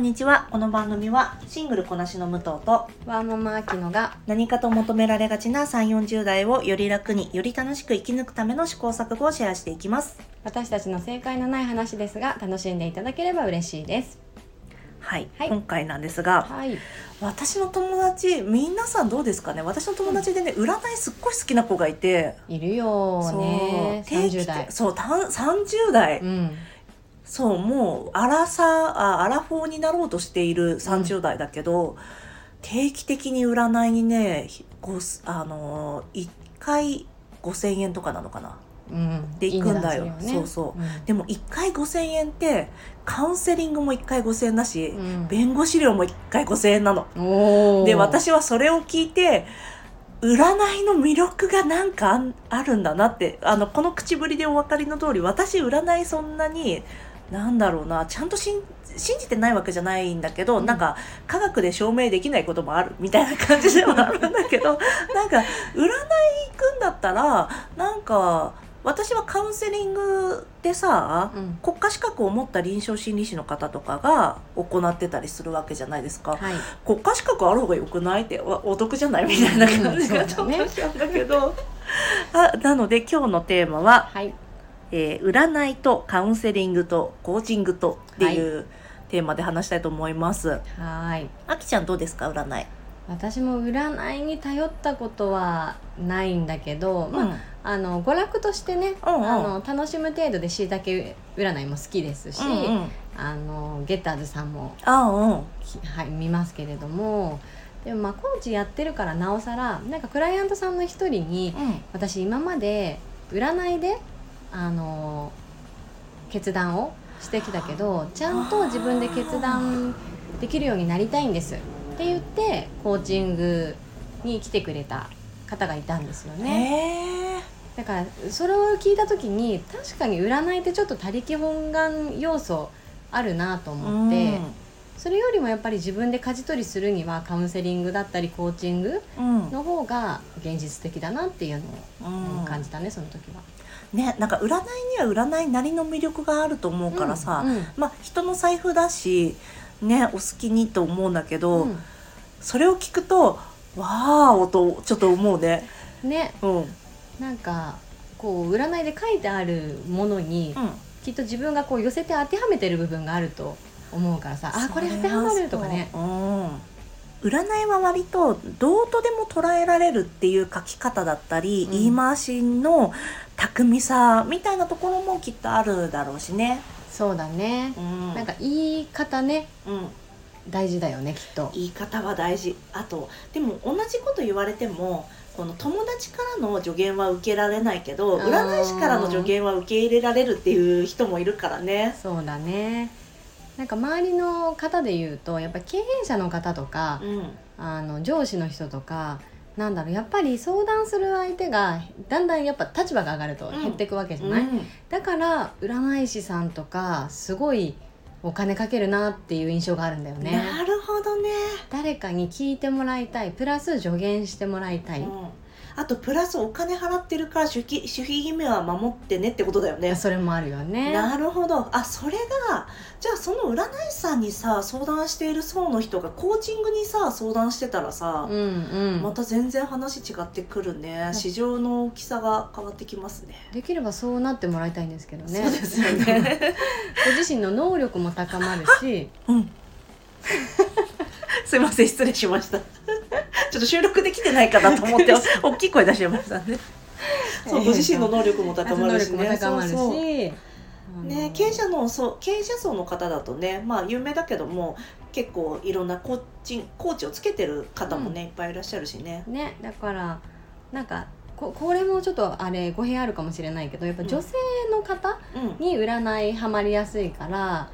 んにちは。この番組はシングルこなしの武藤とワーママアキノが何かと求められがちな3 4 0代をより楽により楽しく生き抜くための試行錯誤をシェアしていきます。私たちの正解のない話ですが楽しんでいただければ嬉しいです。はい、はい。今回なんですがはい。私の友達皆さんどうですかね？私の友達でね、占いすっごい好きな子がいて。いるよね。そう。定期30代。的そうたん30代、うんそうもうアラサーあアラフォーになろうとしている30代だけど、定期的に占いにねひごすあのー、1回5,000円とかなのかな。うん。で行くんだよ。いい値段するそうそう。うん。でも1回5,000円ってカウンセリングも1回5,000円だし、うん。弁護士料も1回5,000円なの。で私はそれを聞いて占いの魅力がなんかあるんだなってあのこの口ぶりでお分かりの通り私占いそんなになんだろうなちゃんと信信じてないわけじゃないんだけど、うん。なんか科学で証明できないこともあるみたいな感じではあるんだけど なんか占い行くんだったらなんか私はカウンセリングでさ、うん。国家資格を持った臨床心理士の方とかが行ってたりするわけじゃないですか。はい。国家資格ある方がよくないってわお得じゃない？みたいな感じがちょっとしちゃうんだけど、あなので今日のテーマは、はいえー占いとカウンセリングとコーチングとっていうテーマで話したいと思います。はい。あきちゃんどうですか？占い、私も占いに頼ったことはないんだけど、まああの娯楽としてね、うんうん。あの楽しむ程度でしいたけ占いも好きですし、うんうん。あのゲッターズさんもあうん。きはい、見ますけれどもでもまあコーチやってるからなおさらなんかクライアントさんの一人にうん。私今まで占いであの決断をしてきたけどちゃんと自分で決断できるようになりたいんですって言ってコーチングに来てくれた方がいたんですよね。だからそれを聞いた時に確かに占いってちょっと他力本願要素あるなと思って。それよりもやっぱり自分で舵取りするにはカウンセリングだったりコーチングうんうんの方が現実的だなっていうのうんを感じたね、その時は。ねなんか占いには占いなりの魅力があると思うからさ、うんまあ人の財布だしねお好きにと思うんだけど、うんそれを聞くとわーおとちょっと思うね。ねうん。うん。なんかこう占いで書いてあるものに、きっと自分がこう寄せて当てはめてる部分があると思うからさあこれ当てはまるとかね。うん。占いは割とどうとでも捉えられるっていう書き方だったり、うん言い回しの巧みさみたいなところもきっとあるだろうしね。そうだねう、ん。なんか言い方ねうん。大事だよねきっと。言い方は大事あとでも同じこと言われてもこの友達からの助言は受けられないけど占い師からの助言は受け入れられるっていう人もいるからね。そうだねなんか周りの方で言うとやっぱり経営者の方とか、うん。あの上司の人とかなんだろうやっぱり相談する相手がだんだんやっぱ立場が上がると減っていくわけじゃない、うん。だから占い師さんとかすごいお金かけるなっていう印象があるんだよね。なるほどね、誰かに聞いてもらいたいプラス助言してもらいたい、うん、あとプラスお金払ってるから守秘守秘義務は守ってねってことだよね。それもあるよねなるほどあそれがじゃあその占い師さんにさ相談している層の人がコーチングにさ相談してたらさ、うんうん、また全然話違ってくるね市場の大きさが変わってきますね。できればそうなってもらいたいんですけどねそうですよね。ご自身の能力も高まるしうん。すいません失礼しました。ちょっと収録できてないかなと思って 大きい声出しましたね。そうご自身の能力も高まるしね。高まるしそうそうあのね経営者のそう経営者層の方だとねまあ有名だけども結構いろんなコーチコーチをつけてる方もね、いっぱいいらっしゃるしね。ねだからなんかここれもちょっとあれ語弊あるかもしれないけどやっぱ女性の方うん。に占いハマりやすいから、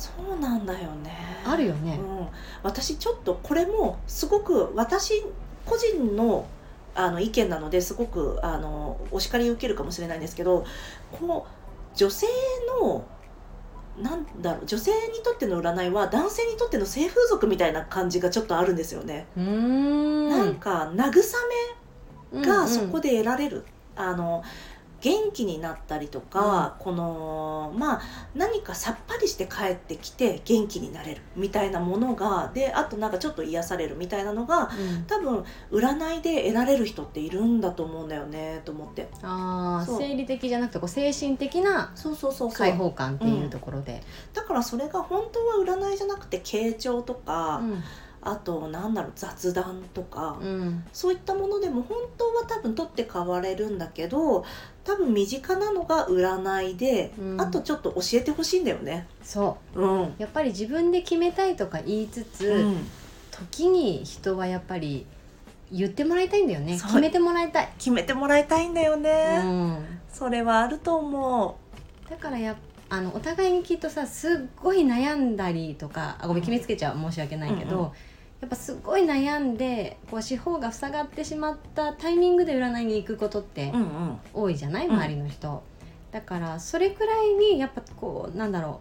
そうなんだよね。あるよね。うん、私ちょっとこれもすごく私個人のあの意見なのですごくあのお叱りを受けるかもしれないんですけどこの女性のなんだろう女性にとっての占いは男性にとっての性風俗みたいな感じがちょっとあるんですよね。ん。なんか慰めがそこで、で得られる、あの元気になったりとか、このまあ何かさっぱりして帰ってきて元気になれるみたいなものがであとなんかちょっと癒されるみたいなのがうん。多分占いで得られる人っているんだと思うんだよねと思って。ああ生理的じゃなくてこう精神的な解放感っていうところで、だからそれが本当は占いじゃなくて傾聴とか、うんあとなんだろう雑談とか、うん。そういったものでも本当は多分取って代われるんだけど多分身近なのが占いで、うん。あとちょっと教えてほしいんだよね。そう。ん、うやっぱり自分で決めたいとか言いつつ、うん。時に人はやっぱり言ってもらいたいんだよね。決めてもらいたい、決めてもらいたいんだようね、ん、それはあると思だからやっあのお互いにきっとさすっごい悩んだりとかあごめん決めつけちゃう申し訳ないけど、うんうんやっぱすっごい悩んでこう四方が塞がってしまったタイミングで占いに行くことってう。うんうん。多いじゃないうん。周りの人、だからそれくらいにやっぱこうなんだろ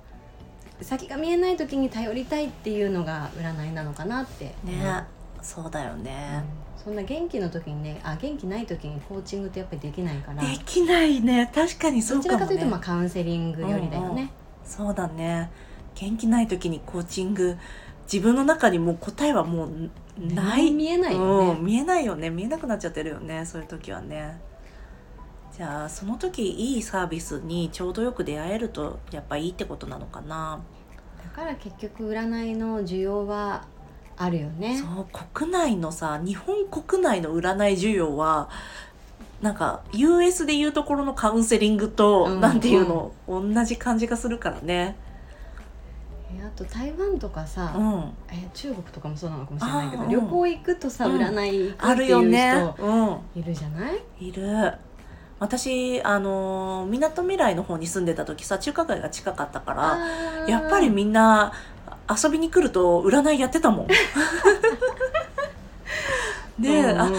う先が見えない時に頼りたいっていうのが占いなのかなってね。そうだようん。ね、そんな元気の時にねあ元気ない時にコーチングってやっぱりできないから。できないね。確かにそどうかもね。ちらかというとまあカウンセリングよりだよね、そうだね。元気ない時にコーチング自分の中にもう答えはもうない。見えないよね、うん、見えないよね。見えなくなっちゃってるよね。そういう時はね。じゃあその時いいサービスにちょうどよく出会えるとやっぱいいってことなのかな、だから結局占いの需要はあるよね。そう国内のさ日本国内の占い需要はなんか US でいうところのカウンセリングと、うん。なんていうの、同じ感じがするからね。えあと台湾とかさ、うん。え中国とかもそうなのかもしれないけどあー旅行行くとさ、うん。占い行くあるっていうよね。人うん。いるじゃない、いる。私あのみなとみらいの方に住んでた時さ中華街が近かったからやっぱりみんな遊びに来ると占いやってたもん。で、うんうん。あ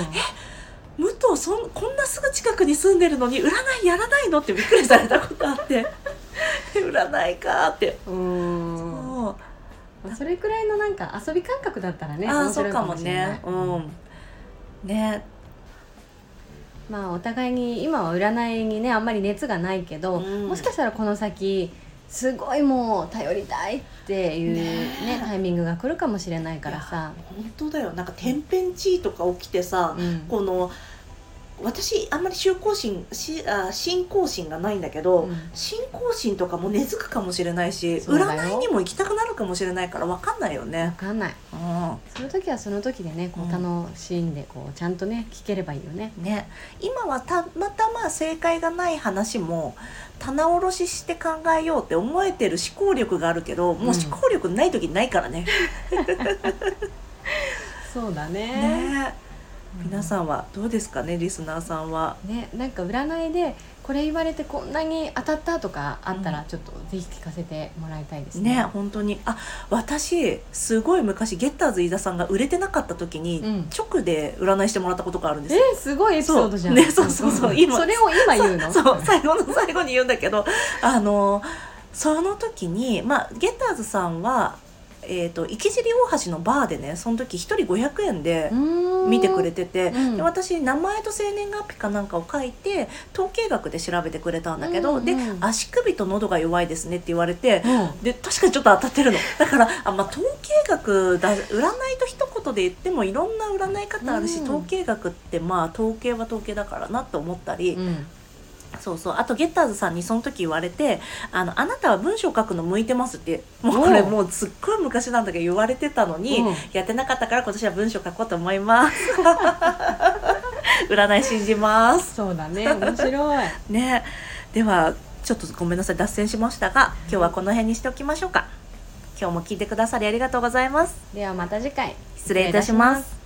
武藤そんこんなすぐ近くに住んでるのに占いやらないの？ってびっくりされたことあって。占いかって、うーんあそれくらいのなんか遊び感覚だったらねああそうかもね。うん。ね。まあお互いに今は占いにねあんまり熱がないけど、うん。もしかしたらこの先すごいもう頼りたいっていうねね。えタイミングが来るかもしれないからさ、本当だよ。なんか天変地異とか起きてさ、うん。この私あんまり信仰心しあ信仰心がないんだけど、うん。信仰心とかも根付くかもしれないし占いにも行きたくなるかもしれないから分かんないよね。分。かんない。うその時はその時でねこううん。楽しんでこうちゃんとね聞ければいいよね。ん、ね。今はたまたま正解がない話も棚卸しして考えようって思えてる思考力があるけど、もう思考力ない時ないからね。そうだね。ね皆さんはどうですかねリスナーさんは。ねなんか占いでこれ言われてこんなに当たったとかあったうんらちょっとぜひ聞かせてもらいたいですね。ね本当にあ私すごい昔ゲッターズ飯田さんが売れてなかった時に、うん直で占いしてもらったことがあるんですよえすごいエピソードじゃん。そうねそうそうそう今それを今言うの？そう最後の最後に言うんだけどあのその時に、まあ、ゲッターズさんは、えー、と池尻大橋のバーでねその時1人500円で見てくれてて、うん。で私名前と生年月日かなんかを書いて統計学で調べてくれたんだけど、うんうんで足首と喉が弱いですねって言われて。うん。で確かにちょっと当たってるの。だからあ、まあ、統計学だ占いと一言で言ってもいろんな占い方あるし、うん。統計学ってまあ統計は統計だからなと思ったり、うんそうそう。あとゲッターズさんにその時言われてあの「あなたは文章書くの向いてます」ってもうこれもうすっごい昔なんだけど言われてたのに、うん。やってなかったから今年は文章書こうと思います。占い信じます。そうだね。面白い。ね。ではちょっとごめんなさい。脱線しましたが今日はこの辺にしておきましょうか。今日も聞いてくださりありがとうございます。ではまた次回。失礼いたします